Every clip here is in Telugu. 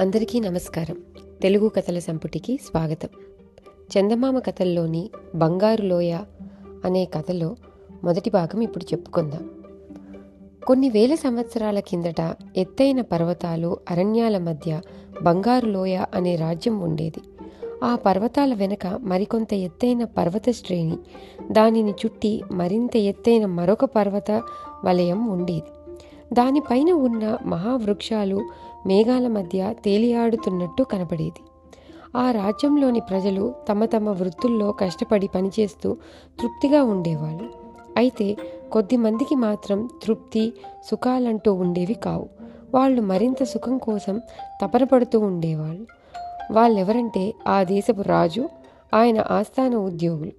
అందరికీ నమస్కారం. తెలుగు కథల సంపుటికి స్వాగతం. చందమామ కథల్లోని బంగారు లోయ అనే కథలో మొదటి భాగం ఇప్పుడు చెప్పుకుందాం. కొన్ని వేల సంవత్సరాల కిందట ఎత్తైన పర్వతాలు అరణ్యాల మధ్య బంగారు లోయ అనే రాజ్యం ఉండేది. ఆ పర్వతాల వెనక మరికొంత ఎత్తైన పర్వత శ్రేణి దానిని చుట్టి మరింత ఎత్తైన మరొక పర్వత వలయం ఉండేది. దానిపైన ఉన్న మహావృక్షాలు మేఘాల మధ్య తేలియాడుతున్నట్టు కనపడేది. ఆ రాజ్యంలోని ప్రజలు తమ తమ వృత్తుల్లో కష్టపడి పనిచేస్తూ తృప్తిగా ఉండేవాళ్ళు. అయితే కొద్ది మందికి మాత్రం తృప్తి సుఖాలంటూ ఉండేవి కావు. వాళ్ళు మరింత సుఖం కోసం తపనపడుతూ ఉండేవాళ్ళు. వాళ్ళెవరంటే ఆ దేశపు రాజు ఆయన ఆస్థాన ఉద్యోగులు.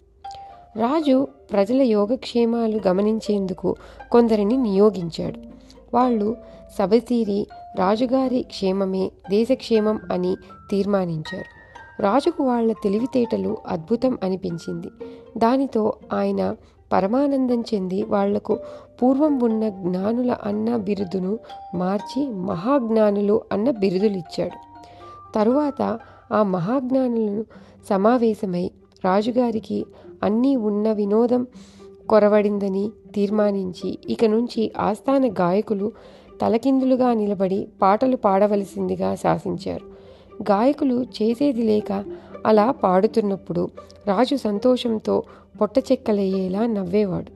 రాజు ప్రజల యోగక్షేమాలు గమనించేందుకు కొందరిని నియోగించాడు. వాళ్ళు సభతీరి రాజుగారి క్షేమమే దేశక్షేమం అని తీర్మానించారు. రాజుకు వాళ్ళ తెలివితేటలు అద్భుతం అనిపించింది. దానితో ఆయన పరమానందం చెంది వాళ్ళకు పూర్వం ఉన్న జ్ఞానుల అన్న బిరుదును మార్చి మహాజ్ఞానులు అన్న బిరుదులిచ్చాడు. తరువాత ఆ మహాజ్ఞానులను సమావేశమై రాజుగారికి అన్నీ ఉన్న వినోదం కొరవడిందని తీర్మానించి ఇక నుంచి ఆస్థాన గాయకులు తలకిందులుగా నిలబడి పాటలు పాడవలసిందిగా శాసించారు. గాయకులు చేసేది లేక అలా పాడుతున్నప్పుడు రాజు సంతోషంతో పొట్టచెక్కలయ్యేలా నవ్వేవాడు.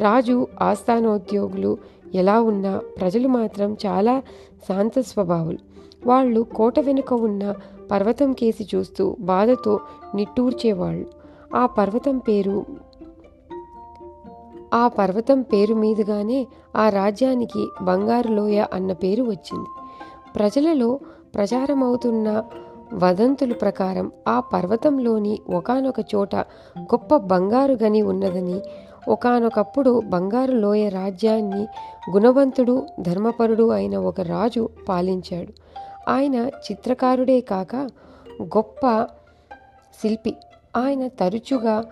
రాజు ఆస్థానోద్యోగులు ఎలా ఉన్నా ప్రజలు మాత్రం చాలా శాంత స్వభావులు. వాళ్ళు కోట వెనుక ఉన్న పర్వతం కేసి చూస్తూ బాధతో నిట్టూర్చేవాళ్ళు. ఆ పర్వతం పేరు ఆ పర్వతం పేరు మీదుగానే ఆ రాజ్యానికి బంగారు లోయ అన్న పేరు వచ్చింది. ప్రజలలో ప్రచారమవుతున్న వదంతుల ప్రకారం ఆ పర్వతంలోని ఒకనొక చోట గొప్ప బంగారు గని ఉన్నదని ఒకనొకప్పుడు బంగారు లోయ రాజ్యాన్ని గుణవంతుడు ధర్మపరుడు అయిన ఒక రాజు పాలించాడు. ఆయన చిత్రకారుడే కాక గొప్ప శిల్పి. ఆయన తరచుగా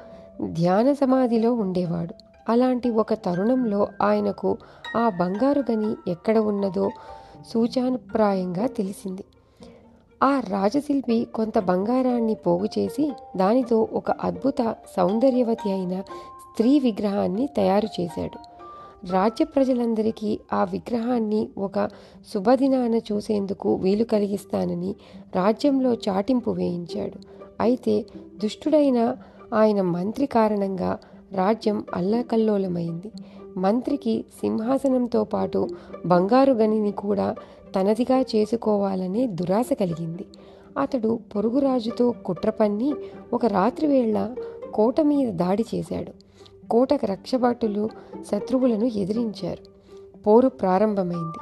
ధ్యాన సమాధిలో ఉండేవాడు. అలాంటి ఒక తరుణంలో ఆయనకు ఆ బంగారు గని ఎక్కడ ఉన్నదో సూచానుప్రాయంగా తెలిసింది. ఆ రాజశిల్పి కొంత బంగారాన్ని పోగు చేసి దానితో ఒక అద్భుత సౌందర్యవతి అయిన స్త్రీ విగ్రహాన్ని తయారు చేశాడు. రాజ్య ప్రజలందరికీ ఆ విగ్రహాన్ని ఒక శుభదినాన చూసేందుకు వీలు కలిగిస్తానని రాజ్యంలో చాటింపు వేయించాడు. అయితే దుష్టుడైన ఆయన మంత్రి కారణంగా రాజ్యం అల్లకల్లోలమైంది. మంత్రికి సింహాసనంతో పాటు బంగారు గనిని కూడా తనదిగా చేసుకోవాలనే దురాశ కలిగింది. అతడు పొరుగురాజుతో కుట్ర పన్ని ఒక రాత్రి వేళ కోట మీద దాడి చేశాడు. కోటకు రక్షభటులు శత్రువులను ఎదిరించారు. పోరు ప్రారంభమైంది.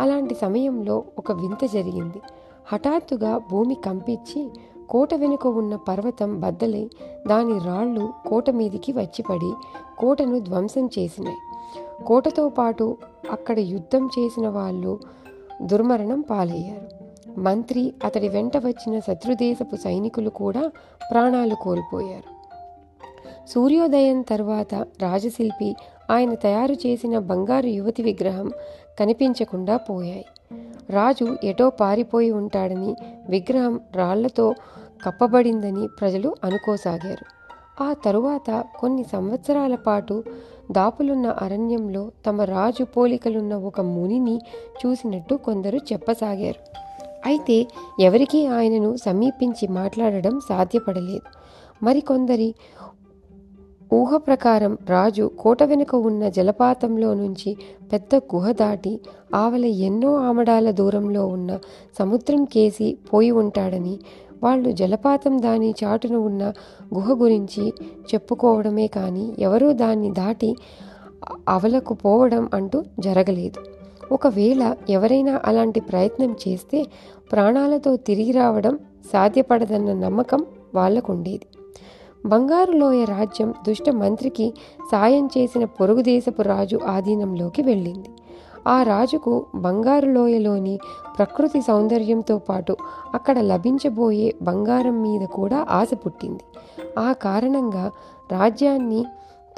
అలాంటి సమయంలో ఒక వింత జరిగింది. హఠాత్తుగా భూమి కంపించి కోట వెనుక ఉన్న పర్వతం బద్దలై దాని రాళ్ళు కోట మీదికి వచ్చిపడి కోటను ధ్వంసం చేసినాయి. కోటతో పాటు అక్కడ యుద్ధం చేసిన వాళ్ళు దుర్మరణం పాలయ్యారు. మంత్రి అతడి వెంట వచ్చిన శత్రుదేశపు సైనికులు కూడా ప్రాణాలు కోల్పోయారు. సూర్యోదయం తర్వాత రాజశిల్పి ఆయన తయారు చేసిన బంగారు యువతి విగ్రహం కనిపించకుండా పోయాయి. రాజు ఎటో పారిపోయి ఉంటాడని విగ్రహం రాళ్ళతో కప్పబడిందని ప్రజలు అనుకోసాగారు. ఆ తరువాత కొన్ని సంవత్సరాల పాటు దాపులున్న అరణ్యంలో తమ రాజు పోలికలున్న ఒక మునిని చూసినట్టు కొందరు చెప్పసాగారు. అయితే ఎవరికీ ఆయనను సమీపించి మాట్లాడడం సాధ్యపడలేదు. మరికొందరి ఊహ ప్రకారం రాజు కోట వెనుక ఉన్న జలపాతంలో నుంచి పెద్ద గుహ దాటి ఆవల ఎన్నో ఆమడాల దూరంలో ఉన్న సముద్రం కేసి పోయి ఉంటాడని వాళ్ళు జలపాతం దాని చాటున ఉన్న గుహ గురించి చెప్పుకోవడమే కానీ ఎవరూ దాన్ని దాటి అవలకు పోవడం అంటూ జరగలేదు. ఒకవేళ ఎవరైనా అలాంటి ప్రయత్నం చేస్తే ప్రాణాలతో తిరిగి రావడం సాధ్యపడదన్న నమ్మకం వాళ్ళకుండేది. బంగారు లోయ రాజ్యం దుష్ట మంత్రికి సాయం చేసిన పొరుగుదేశపు రాజు ఆధీనంలోకి వెళ్ళింది. ఆ రాజుకు బంగారు లోయలోని ప్రకృతి సౌందర్యంతో పాటు అక్కడ లభించబోయే బంగారం మీద కూడా ఆశ పుట్టింది. ఆ కారణంగా రాజ్యాన్ని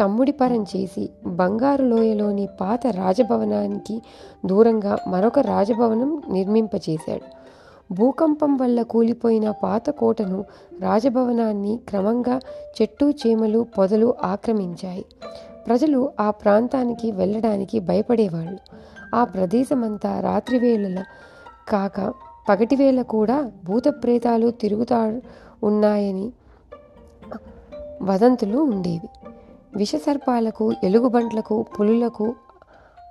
తమ్ముడి పరం చేసి బంగారులోయలోని పాత రాజభవనానికి దూరంగా మరొక రాజభవనం నిర్మింపచేశాడు. భూకంపం వల్ల కూలిపోయిన పాత కోటను రాజభవనాన్ని క్రమంగా చెట్టు చీమలు పొదలు ఆక్రమించాయి. ప్రజలు ఆ ప్రాంతానికి వెళ్ళడానికి భయపడేవాళ్ళు. ఆ ప్రదేశమంతా రాత్రివేళల కాక పగటివేళ కూడా భూత ప్రేతాలు తిరుగుతా ఉన్నాయని వదంతులు ఉండేవి. విషసర్పాలకు ఎలుగుబంట్లకు పులులకు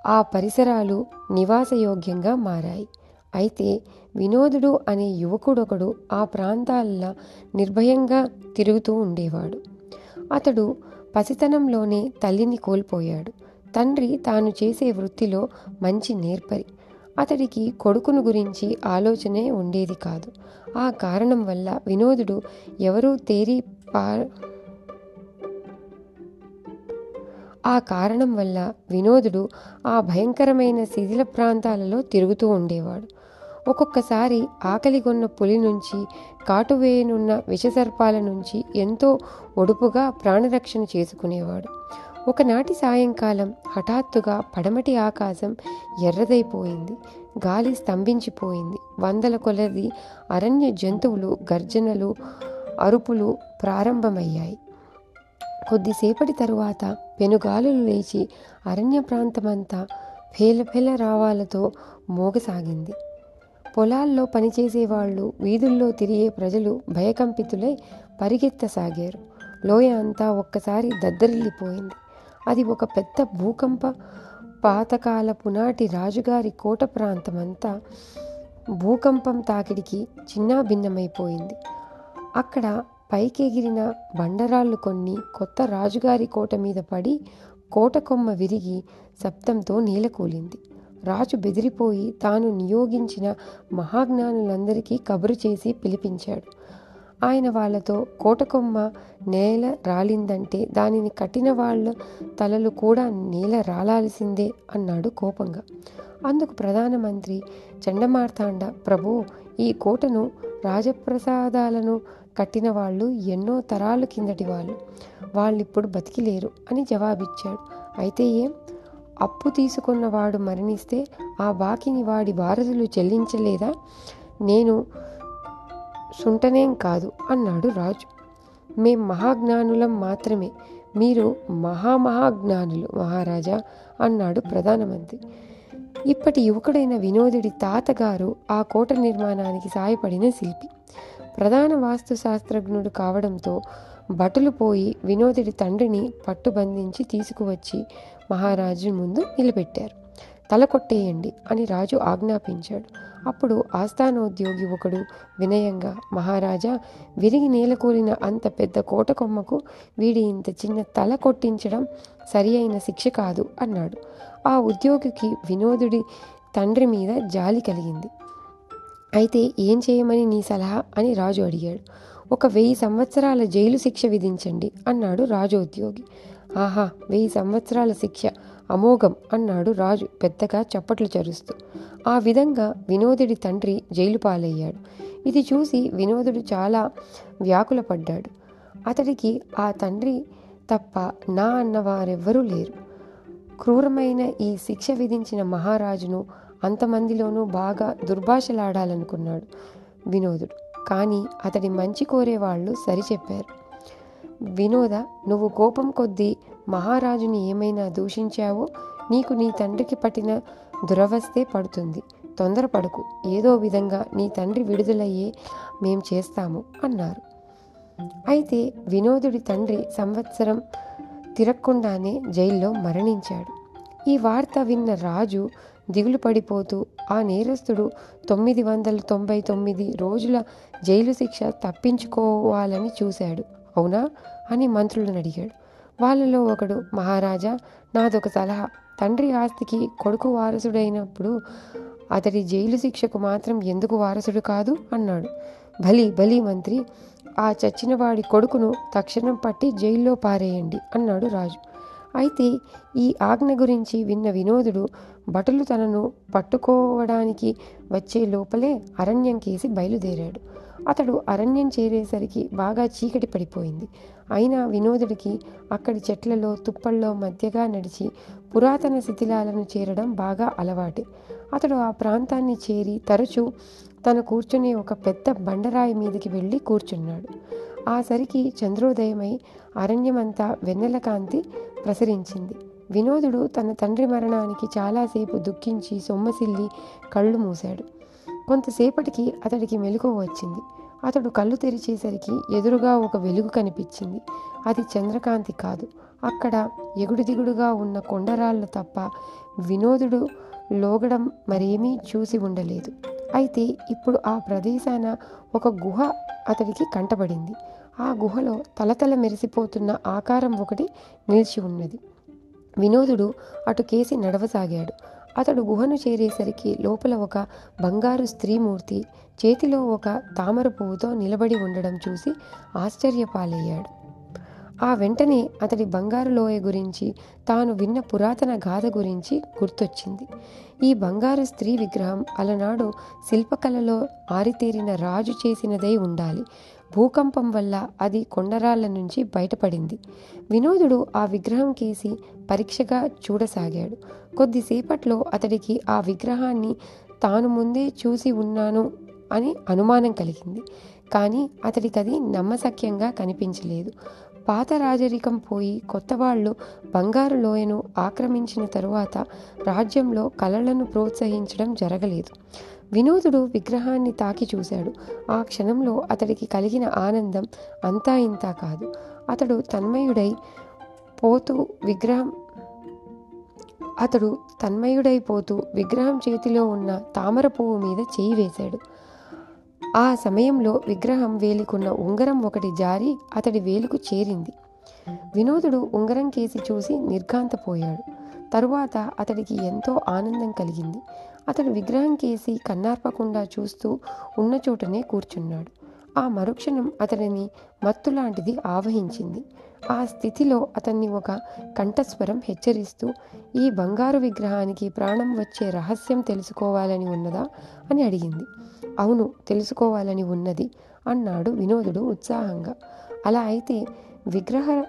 ఆ పరిసరాలు నివాసయోగ్యంగా మారాయి. అయితే వినోదుడు అనే యువకుడొకడు ఆ ప్రాంతాల్లో నిర్భయంగా తిరుగుతూ ఉండేవాడు. అతడు పసితనంలోనే తల్లిని కోల్పోయాడు. తండ్రి తాను చేసే వృత్తిలో మంచి నేర్పరి. అతడికి కొడుకును గురించి ఆలోచనే ఉండేది కాదు. ఆ కారణం వల్ల వినోదుడు ఎవరూ తేరి పా ఆ కారణం వల్ల వినోదుడు ఆ భయంకరమైన శిథిల ప్రాంతాలలో తిరుగుతూ ఉండేవాడు. ఒక్కొక్కసారి ఆకలిగొన్న పులి నుంచి కాటువేయనున్న విషసర్పాల నుంచి ఎంతో ఒడుపుగా ప్రాణరక్షణ చేసుకునేవాడు. ఒకనాటి సాయంకాలం హఠాత్తుగా పడమటి ఆకాశం ఎర్రదైపోయింది. గాలి స్తంభించిపోయింది. వందల కొలది అరణ్య జంతువులు గర్జనలు అరుపులు ప్రారంభమయ్యాయి. కొద్దిసేపటి తరువాత పెనుగాలులు లేచి అరణ్య ప్రాంతమంతా ఫేలఫేల రావాలతో మోగసాగింది. పొలాల్లో పనిచేసేవాళ్ళు వీధుల్లో తిరిగే ప్రజలు భయకంపితులై పరిగెత్తసాగారు. లోయ అంతా ఒక్కసారి దద్దరిల్లిపోయింది. అది ఒక పెద్ద భూకంప పాతకాలపు నాటి రాజుగారి కోట ప్రాంతమంతా భూకంపం తాకిడికి చిన్నాభిన్నమైపోయింది. అక్కడ పైకెగిరిన బండరాళ్ళు కొన్ని కొత్త రాజుగారి కోట మీద పడి కోట కొమ్మ విరిగి శబ్దంతో నేలకూలింది. రాజు బెదిరిపోయి తాను నియోగించిన మహాజ్ఞానులందరికీ కబురు చేసి పిలిపించాడు. ఆయన వాళ్ళతో కోటకొమ్మ నేల రాలిందంటే దానిని కట్టిన వాళ్ళ తలలు కూడా నేల రాలాల్సిందే అన్నాడు కోపంగా. అందుకు ప్రధానమంత్రి చండమార్తాండ ప్రభు ఈ కోటను రాజప్రసాదాలను కట్టిన వాళ్ళు ఎన్నో తరాలు కిందటి వాళ్ళు. వాళ్ళిప్పుడు బతికిలేరు అని జవాబిచ్చాడు. అయితే ఏం? అప్పు తీసుకున్నవాడు మరణిస్తే ఆ బాకిని వాడి వారసులు చెల్లించలేదా? నేను సుంటనేం కాదు అన్నాడు రాజు. మేం మహాజ్ఞానులం మాత్రమే. మీరు మహామహాజ్ఞానులు మహారాజా అన్నాడు ప్రధానమంత్రి. ఇప్పటి యువకుడైన వినోదుడి తాతగారు ఆ కోట నిర్మాణానికి సాయపడిన శిల్పి. ప్రధాన వాస్తు శాస్త్రజ్ఞుడు కావడంతో బటులు పోయి వినోదుడి తండ్రిని పట్టుబంధించి తీసుకువచ్చి మహారాజు ముందు నిలబెట్టారు. తల కొట్టేయండి అని రాజు ఆజ్ఞాపించాడు. అప్పుడు ఆస్థానోద్యోగి ఒకడు వినయంగా మహారాజా విరిగి నేలకూలిన అంత పెద్ద కోట కొమ్మకు వీడి ఇంత చిన్న తల కొట్టించడం సరి అయిన శిక్ష కాదు అన్నాడు. ఆ ఉద్యోగికి వినోదుడి తండ్రి మీద జాలి కలిగింది. అయితే ఏం చేయమని నీ సలహా? అని రాజు అడిగాడు. ఒక వెయ్యి సంవత్సరాల జైలు శిక్ష విధించండి అన్నాడు రాజు ఉద్యోగి ఆహా వెయ్యి సంవత్సరాల శిక్ష అమోఘం అన్నాడు రాజు పెద్దగా చప్పట్లు చరుస్తూ. ఆ విధంగా వినోదుడి తండ్రి జైలు పాలయ్యాడు. ఇది చూసి వినోదుడు చాలా వ్యాకులపడ్డాడు. అతడికి ఆ తండ్రి తప్ప నా అన్నవారెవ్వరూ లేరు. క్రూరమైన ఈ శిక్ష విధించిన మహారాజును అంతమందిలోనూ బాగా దుర్భాషలాడాలనుకున్నాడు వినోదుడు. కానీ అతడి మంచి కోరేవాళ్ళు సరిచెప్పారు. వినోద నువ్వు కోపం కొద్దీ మహారాజుని ఏమైనా దూషించావో నీకు నీ తండ్రికి పట్టిన దురవస్థే పడుతుంది. తొందరపడకు. ఏదో విధంగా నీ తండ్రి విడుదలయ్యే మేం చేస్తాము అన్నారు. అయితే వినోదుడి తండ్రి సంవత్సరం తిరగకుండానే జైల్లో మరణించాడు. ఈ వార్త విన్న రాజు దిగులు పడిపోతూ ఆ నేరస్తుడు తొమ్మిది వందల తొంభై తొమ్మిది రోజుల జైలు శిక్ష తప్పించుకోవాలని చూశాడు. అవునా? అని మంత్రులను అడిగాడు. వాళ్ళలో ఒకడు మహారాజా నాదొక సలహా. తండ్రి ఆస్తికి కొడుకు వారసుడైనప్పుడు అతడి జైలు శిక్షకు మాత్రం ఎందుకు వారసుడు కాదు? అన్నాడు. బలి బలి మంత్రి ఆ చచ్చినవాడి కొడుకును తక్షణం పట్టి జైల్లో పారేయండి అన్నాడు రాజు. అయితే ఈ ఆజ్ఞ గురించి విన్న వినోదుడు భటులు తనను పట్టుకోవడానికి వచ్చే లోపలే అరణ్యం కేసి బయలుదేరాడు. అతడు అరణ్యం చేరేసరికి బాగా చీకటి పడిపోయింది. అయినా వినోదుడికి అక్కడి చెట్లలో తుప్పల్లో మధ్యగా నడిచి పురాతన శిథిలాలను చేరడం బాగా అలవాటే. అతడు ఆ ప్రాంతాన్ని చేరి తరచూ తను కూర్చునే ఒక పెద్ద బండరాయి మీదకి వెళ్ళి కూర్చున్నాడు. ఆ సరికి చంద్రోదయమై అరణ్యమంతా వెన్నెల కాంతి ప్రసరించింది. వినోదుడు తన తండ్రి మరణానికి చాలాసేపు దుఃఖించి సొమ్మసిల్లి కళ్ళు మూశాడు. కొంతసేపటికి అతడికి మెలకువ వచ్చింది. అతడు కళ్ళు తెరిచేసరికి ఎదురుగా ఒక వెలుగు కనిపించింది. అది చంద్రకాంతి కాదు. అక్కడ ఎగుడు దిగుడుగా ఉన్న కొండరాళ్ళు తప్ప వినోదుడు లోగడం మరేమీ చూసి ఉండలేదు. అయితే ఇప్పుడు ఆ ప్రదేశాన ఒక గుహ అతడికి కంటపడింది. ఆ గుహలో తలతల మెరిసిపోతున్న ఆకారం ఒకటి నిలిచి ఉన్నది. వినోదుడు అటు కేసి నడవసాగాడు. అతడు గుహను చేరేసరికి లోపల ఒక బంగారు స్త్రీమూర్తి చేతిలో ఒక తామర పువ్వుతో నిలబడి ఉండడం చూసి ఆశ్చర్యపాలయ్యాడు. ఆ వెంటనే అతడి బంగారు లోయ గురించి తాను విన్న పురాతన గాథ గురించి గుర్తొచ్చింది. ఈ బంగారు స్త్రీ విగ్రహం అలనాడు శిల్పకళలో ఆరితేరిన రాజు చేసినదై ఉండాలి. భూకంపం వల్ల అది కొండరాళ్ళ నుంచి బయటపడింది. వినోదుడు ఆ విగ్రహం కేసి పరీక్షగా చూడసాగాడు. కొద్దిసేపట్లో అతడికి ఆ విగ్రహాన్ని తాను ముందే చూసి ఉన్నాను అని అనుమానం కలిగింది. కానీ అతడికి అది నమ్మశక్యంగా కనిపించలేదు. పాత రాజరికం పోయి కొత్త వాళ్ళు బంగారు లోయను ఆక్రమించిన తరువాత రాజ్యంలో కళలను ప్రోత్సహించడం జరగలేదు. వినోదుడు విగ్రహాన్ని తాకి చూశాడు. ఆ క్షణంలో అతడికి కలిగిన ఆనందం అంతా ఇంతా కాదు. అతడు తన్మయుడై పోతూ విగ్రహం అతడు తన్మయుడైపోతూ విగ్రహం చేతిలో ఉన్న తామర పువ్వు మీద చేయి వేశాడు. ఆ సమయంలో విగ్రహం వేలికున్న ఉంగరం ఒకటి జారి అతడి వేలుకు చేరింది. వినోదుడు ఉంగరం కేసి చూసి నిర్ఘాంతపోయాడు. తరువాత అతడికి ఎంతో ఆనందం కలిగింది. అతడు విగ్రహం కేసి కన్నార్పకుండా చూస్తూ ఉన్న చోటనే కూర్చున్నాడు. ఆ మరుక్షణం అతడిని మత్తులాంటిది ఆవహించింది. ఆ స్థితిలో అతన్ని ఒక కంఠస్వరం హెచ్చరిస్తూ ఈ బంగారు విగ్రహానికి ప్రాణం వచ్చే రహస్యం తెలుసుకోవాలని ఉన్నదా అని అడిగింది. అవును తెలుసుకోవాలని ఉన్నది అన్నాడు వినోదుడు ఉత్సాహంగా. అలా అయితే విగ్రహ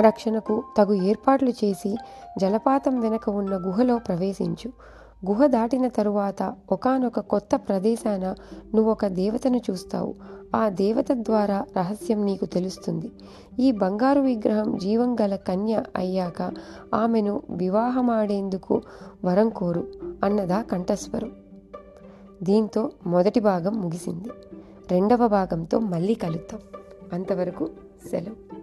రక్షణకు తగు ఏర్పాట్లు చేసి జలపాతం వెనక ఉన్న గుహలో ప్రవేశించు. గుహ దాటిన తరువాత ఒకానొక కొత్త ప్రదేశాన నువ్వు ఒక దేవతను చూస్తావు. ఆ దేవత ద్వారా రహస్యం నీకు తెలుస్తుంది. ఈ బంగారు విగ్రహం జీవం గల కన్య అయ్యాక ఆమెను వివాహమాడేందుకు వరం కోరు అన్నదా కంఠస్వరం. దీంతో మొదటి భాగం ముగిసింది. రెండవ భాగంతో మళ్ళీ కలుద్దాం. అంతవరకు సెలవు.